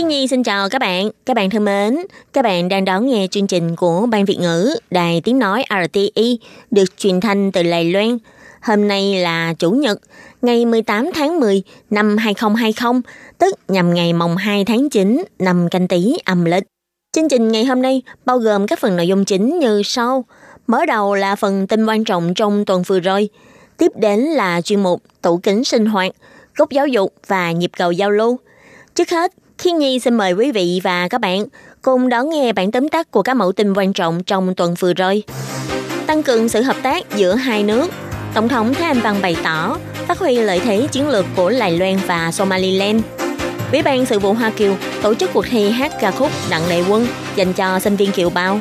Thiên Nhi xin chào các bạn, các bạn thân mến, các bạn đang đón nghe chương trình của Ban Việt ngữ Đài Tiếng Nói RTI được truyền thanh từ Lài Loan. Hôm nay là Chủ nhật, ngày 18 tháng 10 năm 2020, tức nhằm ngày mồng 2 tháng 9 năm canh tý âm lịch. Chương trình ngày hôm nay bao gồm các phần nội dung chính như sau. Mở đầu là phần tin quan trọng trong tuần vừa rồi. Tiếp đến là chuyên mục tủ kính sinh hoạt, gốc giáo dục và nhịp cầu giao lưu. Trước hết, Khiên Nhi xin mời quý vị và các bạn cùng đón nghe bản tóm tắt của các mẫu tin quan trọng trong tuần vừa rồi. Tăng cường sự hợp tác giữa hai nước, Tổng thống Thái Anh Văn bày tỏ phát huy lợi thế chiến lược của Lài Loan và Somaliland. Ủy ban sự vụ Hoa Kiều tổ chức cuộc thi hát ca khúc Đặng Lệ Quân dành cho sinh viên kiều bào.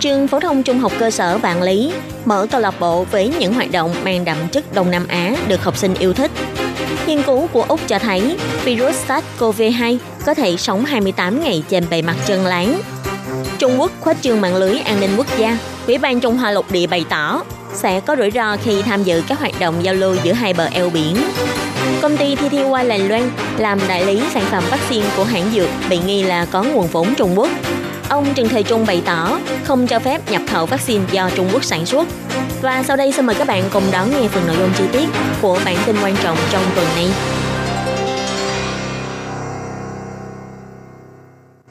Trường phổ thông trung học cơ sở Vạn Lý mở câu lạc bộ với những hoạt động mang đậm chất Đông Nam Á được học sinh yêu thích. Nghiên cứu của Úc cho thấy virus SARS-CoV-2 có thể sống 28 ngày trên bề mặt chân láng. Trung Quốc khuếch trương mạng lưới an ninh quốc gia. Ủy ban Trung Hoa lục địa bày tỏ sẽ có rủi ro khi tham dự các hoạt động giao lưu giữa hai bờ eo biển. Công ty thi thi TTY Lài Loan làm đại lý sản phẩm vaccine của hãng dược bị nghi là có nguồn vốn Trung Quốc. Ông Trần Thời Trung bày tỏ không cho phép nhập khẩu vaccine do Trung Quốc sản xuất. Và sau đây xin mời các bạn cùng đón nghe phần nội dung chi tiết của bản tin quan trọng trong tuần này.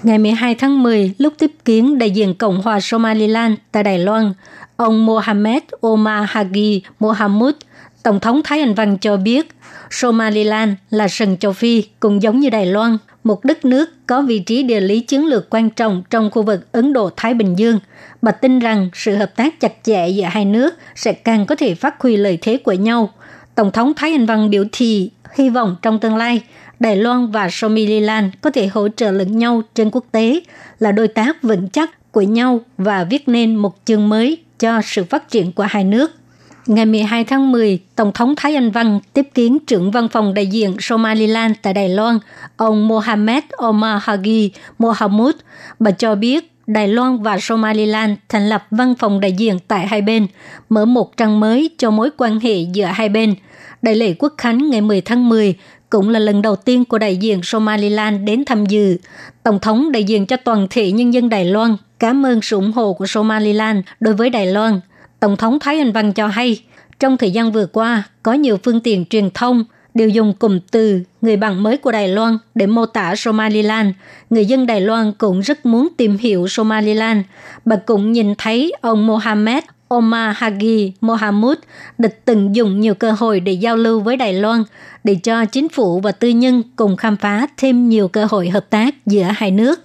Ngày 12 tháng 10, lúc tiếp kiến đại diện Cộng hòa Somaliland tại Đài Loan, ông Mohamed Omar Hagi Mohamud, Tổng thống Thái Anh Văn cho biết Somaliland là sừng châu Phi cũng giống như Đài Loan, một đất nước có vị trí địa lý chiến lược quan trọng trong khu vực Ấn Độ-Thái Bình Dương. Bà tin rằng sự hợp tác chặt chẽ giữa hai nước sẽ càng có thể phát huy lợi thế của nhau. Tổng thống Thái Anh Văn biểu thị hy vọng trong tương lai, Đài Loan và Somaliland có thể hỗ trợ lẫn nhau trên quốc tế, là đối tác vững chắc của nhau và viết nên một chương mới cho sự phát triển của hai nước. Ngày 12 tháng 10, Tổng thống Thái Anh Văn tiếp kiến trưởng văn phòng đại diện Somaliland tại Đài Loan, ông Mohamed Omar Hagi Mohamud. Bà cho biết Đài Loan và Somaliland thành lập văn phòng đại diện tại hai bên, mở một trang mới cho mối quan hệ giữa hai bên. Đại lễ quốc khánh ngày 10 tháng 10 cũng là lần đầu tiên của đại diện Somaliland đến tham dự. Tổng thống đại diện cho toàn thể nhân dân Đài Loan cảm ơn sự ủng hộ của Somaliland đối với Đài Loan. Tổng thống Thái Anh Văn cho hay, trong thời gian vừa qua, có nhiều phương tiện truyền thông đều dùng cụm từ người bạn mới của Đài Loan để mô tả Somaliland. Người dân Đài Loan cũng rất muốn tìm hiểu Somaliland. Bà cũng nhìn thấy ông Mohammed Omar Hagi Mohamud đã từng dùng nhiều cơ hội để giao lưu với Đài Loan, để cho chính phủ và tư nhân cùng khám phá thêm nhiều cơ hội hợp tác giữa hai nước.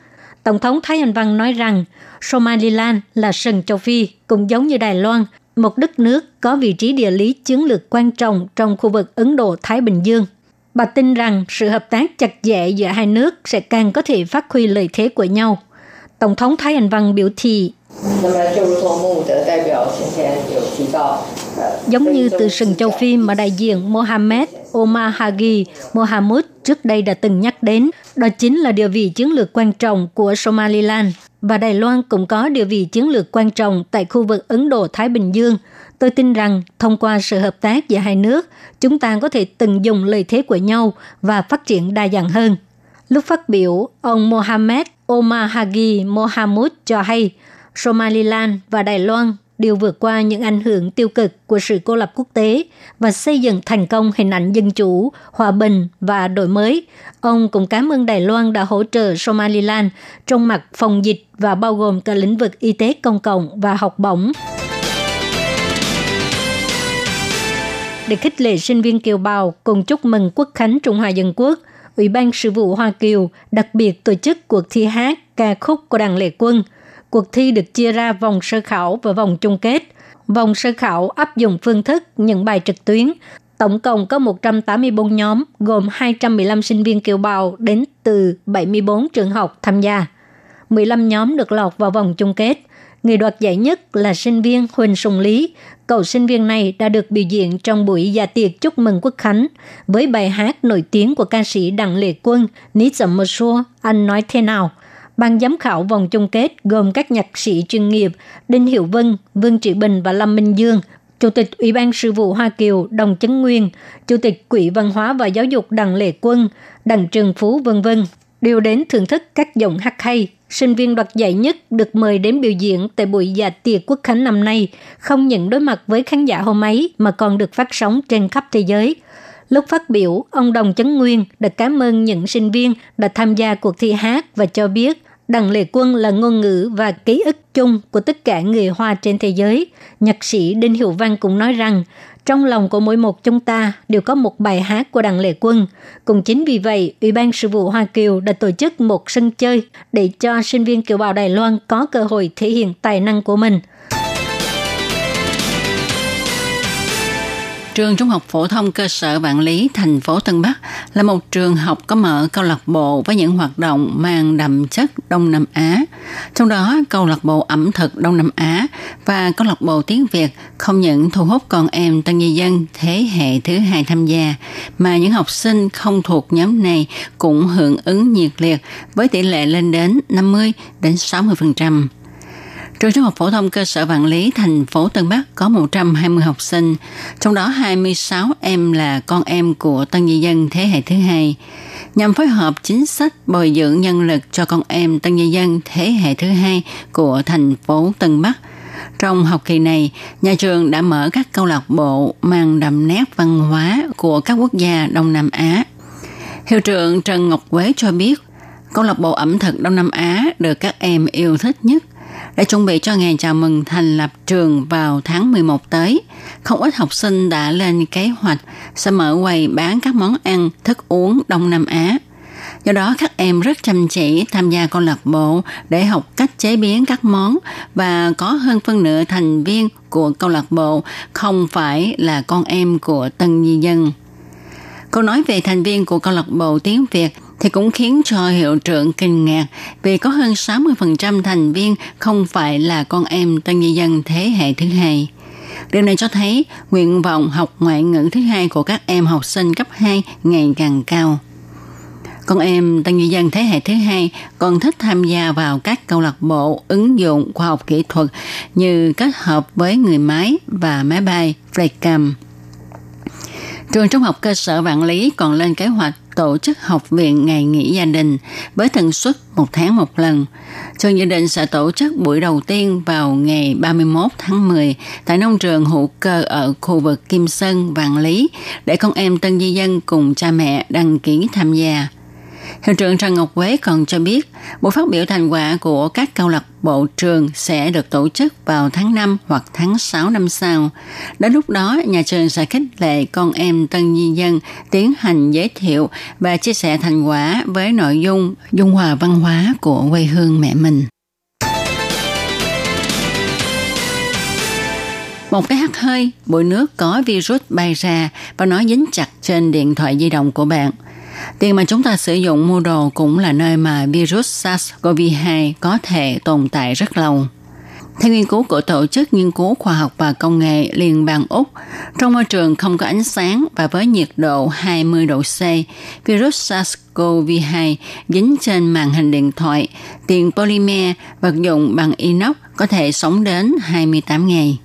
Tổng thống Thái Anh Văn nói rằng Somaliland là sừng châu Phi, cũng giống như Đài Loan, một đất nước có vị trí địa lý chiến lược quan trọng trong khu vực Ấn Độ-Thái Bình Dương. Bà tin rằng sự hợp tác chặt chẽ giữa hai nước sẽ càng có thể phát huy lợi thế của nhau. Tổng thống Thái Anh Văn biểu thị Giống như từ sừng châu Phi mà đại diện Mohammed Omar Hagi Mohamud trước đây đã từng nhắc đến, đó chính là địa vị chiến lược quan trọng của Somaliland và Đài Loan cũng có địa vị chiến lược quan trọng tại khu vực Ấn Độ-Thái Bình Dương. Tôi tin rằng thông qua sự hợp tác giữa hai nước, chúng ta có thể tận dụng lợi thế của nhau và phát triển đa dạng hơn. Lúc phát biểu, ông Mohammed Omar Hagi Mohamud cho hay Somaliland và Đài Loan đều vượt qua những ảnh hưởng tiêu cực của sự cô lập quốc tế và xây dựng thành công hình ảnh dân chủ, hòa bình và đổi mới. Ông cũng cảm ơn Đài Loan đã hỗ trợ Somaliland trong mặt phòng dịch và bao gồm cả lĩnh vực y tế công cộng và học bổng. Để khích lệ sinh viên kiều bào cùng chúc mừng Quốc khánh Trung Hoa Dân Quốc, Ủy ban Sự vụ Hoa Kiều đặc biệt tổ chức cuộc thi hát ca khúc của đảng Lệ Quân – Cuộc thi được chia ra vòng sơ khảo và vòng chung kết. Vòng sơ khảo áp dụng phương thức nhận bài trực tuyến, Tổng cộng có 184 nhóm gồm 215 sinh viên kiều bào đến từ 74 trường học tham gia. 15 nhóm được lọt vào vòng chung kết. Người đoạt giải nhất là sinh viên Huỳnh Sùng Lý. Cậu sinh viên này đã được biểu diễn trong buổi dạ tiệc chúc mừng quốc khánh với bài hát nổi tiếng của ca sĩ Đặng Lệ Quân, Ní Dậm Mơ Xua, Anh nói thế nào. Ban giám khảo vòng chung kết gồm các nhạc sĩ chuyên nghiệp Đinh Hiệu Vân, Vương Trị Bình và Lâm Minh Dương, Chủ tịch Ủy ban Sự vụ Hoa Kiều Đồng Chấn Nguyên, Chủ tịch Quỹ Văn hóa và Giáo dục Đặng Lệ Quân, Đặng Trường Phú vân vân đều đến thưởng thức các giọng hát hay. Sinh viên đoạt giải nhất được mời đến biểu diễn tại buổi dạ tiệc quốc khánh năm nay, không những đối mặt với khán giả hôm ấy mà còn được phát sóng trên khắp thế giới. Lúc phát biểu, ông Đồng Chấn Nguyên đã cảm ơn những sinh viên đã tham gia cuộc thi hát và cho biết Đặng Lệ Quân là ngôn ngữ và ký ức chung của tất cả người Hoa trên thế giới. Nhạc sĩ Đinh Hiệu Văn cũng nói rằng, trong lòng của mỗi một chúng ta đều có một bài hát của Đặng Lệ Quân. Cũng chính vì vậy, Ủy ban Sự vụ Hoa Kiều đã tổ chức một sân chơi để cho sinh viên kiều bào Đài Loan có cơ hội thể hiện tài năng của mình – Trường Trung học phổ thông cơ sở Vạn Lý, thành phố Tân Bắc là một trường học có mở câu lạc bộ với những hoạt động mang đậm chất Đông Nam Á. Trong đó, câu lạc bộ ẩm thực Đông Nam Á và câu lạc bộ tiếng Việt không những thu hút con em tân nhân dân thế hệ thứ hai tham gia, mà những học sinh không thuộc nhóm này cũng hưởng ứng nhiệt liệt với tỷ lệ lên đến 50 đến 60%. Trường Trung học phổ thông cơ sở Vạn Lý, thành phố Tân Bắc có 120 học sinh, trong đó 26 em là con em của tân di dân thế hệ thứ hai, nhằm phối hợp chính sách bồi dưỡng nhân lực cho con em tân di dân thế hệ thứ hai của thành phố Tân Bắc. Trong học kỳ này, nhà trường đã mở các câu lạc bộ mang đậm nét văn hóa của các quốc gia Đông Nam Á. Hiệu trưởng Trần Ngọc Quế cho biết, câu lạc bộ ẩm thực Đông Nam Á được các em yêu thích nhất để chuẩn bị cho ngày chào mừng thành lập trường vào tháng 11 tới, không ít học sinh đã lên kế hoạch sẽ mở quầy bán các món ăn, thức uống Đông Nam Á. Do đó các em rất chăm chỉ tham gia câu lạc bộ để học cách chế biến các món và có hơn phân nửa thành viên của câu lạc bộ không phải là con em của tân di dân. Câu nói về thành viên của câu lạc bộ tiếng Việt thì cũng khiến cho hiệu trưởng kinh ngạc vì có hơn 60% thành viên không phải là con em tân di dân thế hệ thứ hai. Điều này cho thấy nguyện vọng học ngoại ngữ thứ hai của các em học sinh cấp 2 ngày càng cao. Con em tân di dân thế hệ thứ hai còn thích tham gia vào các câu lạc bộ ứng dụng khoa học kỹ thuật như kết hợp với người máy và máy bay Flycam. Trường Trung học cơ sở Vạn Lý còn lên kế hoạch tổ chức học viện ngày nghỉ gia đình với tần suất một tháng một lần. Trường dự định sẽ tổ chức buổi đầu tiên vào ngày 31 tháng 10 tại nông trường hữu cơ ở khu vực Kim Sơn, Vạn Lý để con em tân di dân cùng cha mẹ đăng ký tham gia. Hiệu trưởng Trần Ngọc Quế còn cho biết, buổi phát biểu thành quả của các câu lạc bộ trường sẽ được tổ chức vào tháng 5 hoặc tháng 6 năm sau. Đến lúc đó, nhà trường sẽ khích lệ con em tân di dân tiến hành giới thiệu và chia sẻ thành quả với nội dung dung hòa văn hóa của quê hương mẹ mình. Một cái hắt hơi, bụi nước có virus bay ra và nó dính chặt trên điện thoại di động của bạn – Tiền mà chúng ta sử dụng mua đồ cũng là nơi mà virus SARS-CoV-2 có thể tồn tại rất lâu. Theo nghiên cứu của Tổ chức Nghiên cứu Khoa học và Công nghệ Liên bang Úc, trong môi trường không có ánh sáng và với nhiệt độ 20 độ C, virus SARS-CoV-2 dính trên màn hình điện thoại, tiền polymer vật dụng bằng inox có thể sống đến 28 ngày.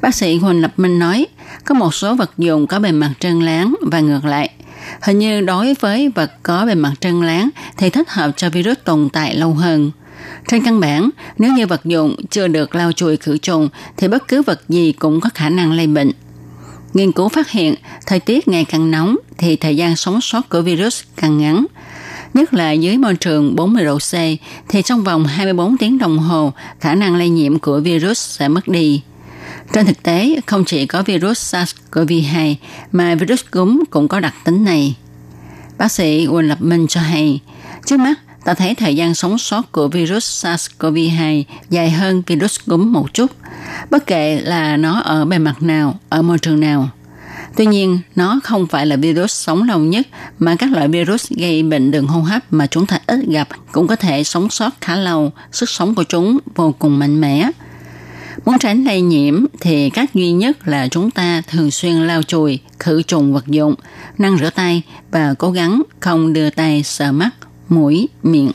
Bác sĩ Huỳnh Lập Minh nói, có một số vật dụng có bề mặt trơn láng và ngược lại. Hình như đối với vật có bề mặt trơn láng thì thích hợp cho virus tồn tại lâu hơn. Trên căn bản, nếu như vật dụng chưa được lau chùi khử trùng thì bất cứ vật gì cũng có khả năng lây bệnh. Nghiên cứu phát hiện, thời tiết ngày càng nóng thì thời gian sống sót của virus càng ngắn. Nhất là dưới môi trường 40 độ C thì trong vòng 24 tiếng đồng hồ, khả năng lây nhiễm của virus sẽ mất đi. Trên thực tế, không chỉ có virus SARS-CoV-2 mà virus cúm cũng có đặc tính này. Bác sĩ Quỳnh Lập Minh cho hay, trước mắt ta thấy thời gian sống sót của virus SARS-CoV-2 dài hơn virus cúm một chút, bất kể là nó ở bề mặt nào, ở môi trường nào. Tuy nhiên, nó không phải là virus sống lâu nhất, mà các loại virus gây bệnh đường hô hấp mà chúng ta ít gặp cũng có thể sống sót khá lâu, sức sống của chúng vô cùng mạnh mẽ. Muốn tránh lây nhiễm thì cách duy nhất là chúng ta thường xuyên lau chùi, khử trùng vật dụng, năng rửa tay và cố gắng không đưa tay sờ mắt, mũi, miệng.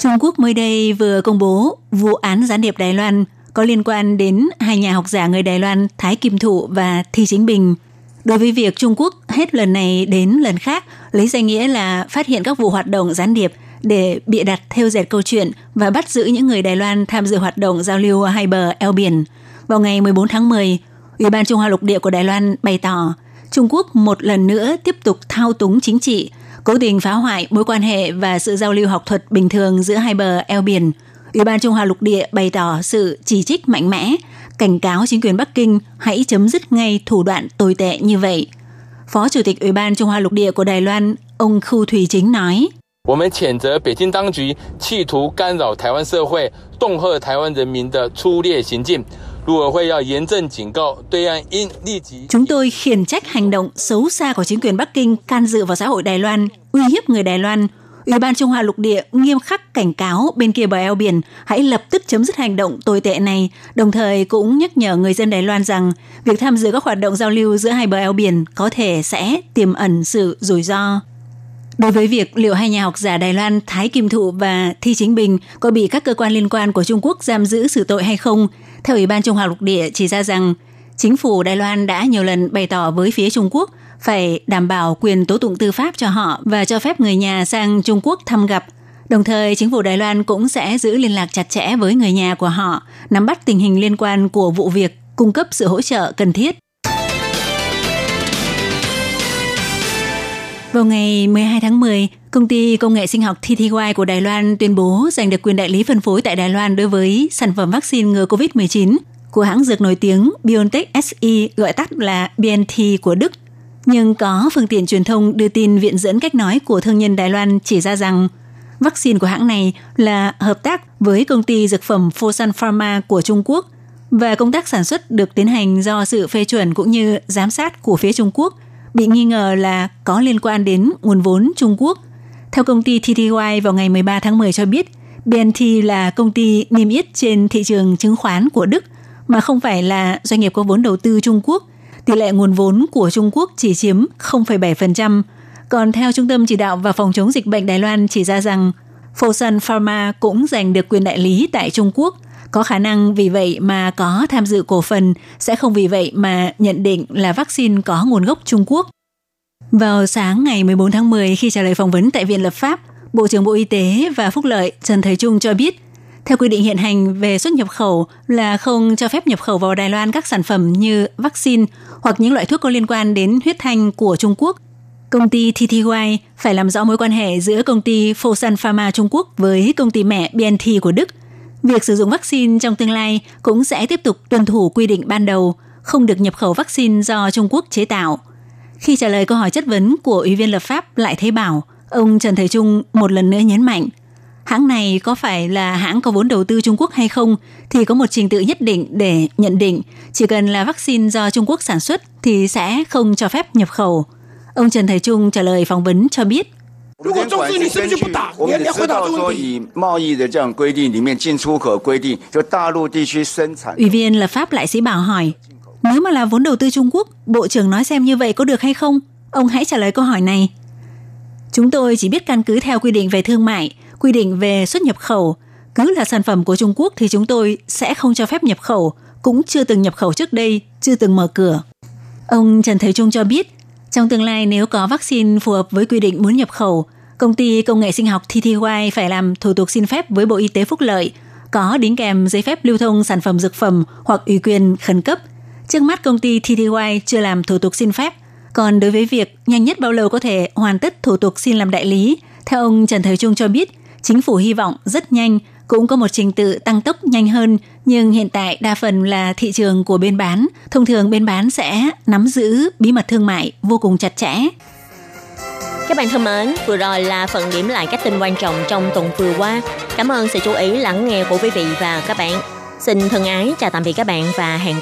Trung Quốc mới đây vừa công bố vụ án gián điệp Đài Loan có liên quan đến hai nhà học giả người Đài Loan Thái Kim Thụ và Thi Chính Bình. Đối với việc Trung Quốc hết lần này đến lần khác lấy danh nghĩa là phát hiện các vụ hoạt động gián điệp để bịa đặt theo dệt câu chuyện và bắt giữ những người Đài Loan tham dự hoạt động giao lưu hai bờ eo biển. Vào ngày 14 tháng 10, Ủy ban Trung Hoa Lục Địa của Đài Loan bày tỏ Trung Quốc một lần nữa tiếp tục thao túng chính trị, cố tình phá hoại mối quan hệ và sự giao lưu học thuật bình thường giữa hai bờ eo biển. Ủy ban Trung Hoa Lục Địa bày tỏ sự chỉ trích mạnh mẽ, cảnh cáo chính quyền Bắc Kinh hãy chấm dứt ngay thủ đoạn tồi tệ như vậy. Phó Chủ tịch Ủy ban Trung Hoa Lục Địa của Đài Loan, ông Khu Thủy Chính nói. 我们谴责北京当局企图干扰台湾社会、恫吓台湾人民的粗劣行径。陆委会要严正警告对岸应立即。Chúng tôi khiển trách hành động xấu xa của chính quyền Bắc Kinh can dự vào xã hội Đài Loan, uy hiếp người Đài Loan. Ủy ban Trung Hoa lục địa nghiêm khắc cảnh cáo bên kia bờ eo biển hãy lập tức chấm dứt hành động tồi tệ này, đồng thời cũng nhắc nhở người dân Đài Loan rằng việc tham dự các hoạt động giao lưu giữa hai bờ eo biển có thể sẽ tiềm ẩn sự rủi ro. Đối với việc liệu hai nhà học giả Đài Loan Thái Kim Thụ và Thi Chính Bình có bị các cơ quan liên quan của Trung Quốc giam giữ xử tội hay không, theo Ủy ban Trung Hoa lục địa chỉ ra rằng chính phủ Đài Loan đã nhiều lần bày tỏ với phía Trung Quốc phải đảm bảo quyền tố tụng tư pháp cho họ và cho phép người nhà sang Trung Quốc thăm gặp. Đồng thời, chính phủ Đài Loan cũng sẽ giữ liên lạc chặt chẽ với người nhà của họ, nắm bắt tình hình liên quan của vụ việc, cung cấp sự hỗ trợ cần thiết. Vào ngày 12 tháng 10, công ty công nghệ sinh học TTY của Đài Loan tuyên bố giành được quyền đại lý phân phối tại Đài Loan đối với sản phẩm vaccine ngừa COVID-19 của hãng dược nổi tiếng BioNTech SE gọi tắt là BNT của Đức. Nhưng có phương tiện truyền thông đưa tin viện dẫn cách nói của thương nhân Đài Loan chỉ ra rằng vaccine của hãng này là hợp tác với công ty dược phẩm Fosun Pharma của Trung Quốc và công tác sản xuất được tiến hành do sự phê chuẩn cũng như giám sát của phía Trung Quốc bị nghi ngờ là có liên quan đến nguồn vốn Trung Quốc. Theo công ty TTY vào ngày 13 tháng 10 cho biết, BNT là công ty niêm yết trên thị trường chứng khoán của Đức mà không phải là doanh nghiệp có vốn đầu tư Trung Quốc. Tỷ lệ nguồn vốn của Trung Quốc chỉ chiếm 0,7%. Còn theo Trung tâm Chỉ đạo và Phòng chống dịch bệnh Đài Loan chỉ ra rằng Fosun Pharma cũng giành được quyền đại lý tại Trung Quốc. Có khả năng vì vậy mà có tham dự cổ phần, sẽ không vì vậy mà nhận định là vaccine có nguồn gốc Trung Quốc. Vào sáng ngày 14 tháng 10 khi trả lời phỏng vấn tại Viện Lập pháp, Bộ trưởng Bộ Y tế và Phúc lợi Trần Thời Trung cho biết, theo quy định hiện hành về xuất nhập khẩu là không cho phép nhập khẩu vào Đài Loan các sản phẩm như vaccine hoặc những loại thuốc có liên quan đến huyết thanh của Trung Quốc. Công ty TTY phải làm rõ mối quan hệ giữa công ty Fosun Pharma Trung Quốc với công ty mẹ BNT của Đức. Việc sử dụng vaccine trong tương lai cũng sẽ tiếp tục tuân thủ quy định ban đầu, không được nhập khẩu vaccine do Trung Quốc chế tạo – khi trả lời câu hỏi chất vấn của Ủy viên lập pháp Lại Thế Bảo, ông Trần Thầy Trung một lần nữa nhấn mạnh, hãng này có phải là hãng có vốn đầu tư Trung Quốc hay không thì có một trình tự nhất định để nhận định chỉ cần là vaccine do Trung Quốc sản xuất thì sẽ không cho phép nhập khẩu. Ông Trần Thầy Trung trả lời phỏng vấn cho biết, 如果中资你是不是就不打？你要你要回答这个问题。以贸易的这样规定里面进出口规定，就大陆地区生产。 Ủy viên lập pháp lại sĩ bảo hỏi, nếu mà là vốn đầu tư Trung Quốc, Bộ trưởng nói xem như vậy có được hay không? Ông hãy trả lời câu hỏi này. Chúng tôi chỉ biết căn cứ theo quy định về thương mại, quy định về xuất nhập khẩu. Cứ là sản phẩm của Trung Quốc thì chúng tôi sẽ không cho phép nhập khẩu, cũng chưa từng nhập khẩu trước đây, chưa từng mở cửa. Ông Trần Thời Trung cho biết, trong tương lai nếu có vaccine phù hợp với quy định muốn nhập khẩu, công ty công nghệ sinh học TTY phải làm thủ tục xin phép với Bộ Y tế Phúc Lợi, có đính kèm giấy phép lưu thông sản phẩm dược phẩm hoặc ủy quyền khẩn cấp – Trước mắt công ty TTY chưa làm thủ tục xin phép, còn đối với việc nhanh nhất bao lâu có thể hoàn tất thủ tục xin làm đại lý, theo ông Trần Thời Trung cho biết, chính phủ hy vọng rất nhanh, cũng có một trình tự tăng tốc nhanh hơn, nhưng hiện tại đa phần là thị trường của bên bán. Thông thường bên bán sẽ nắm giữ bí mật thương mại vô cùng chặt chẽ. Các bạn thân mến, vừa rồi là phần điểm lại các tin quan trọng trong tuần vừa qua. Cảm ơn sự chú ý lắng nghe của quý vị và các bạn. Xin thân ái chào tạm biệt các bạn và hẹn gặp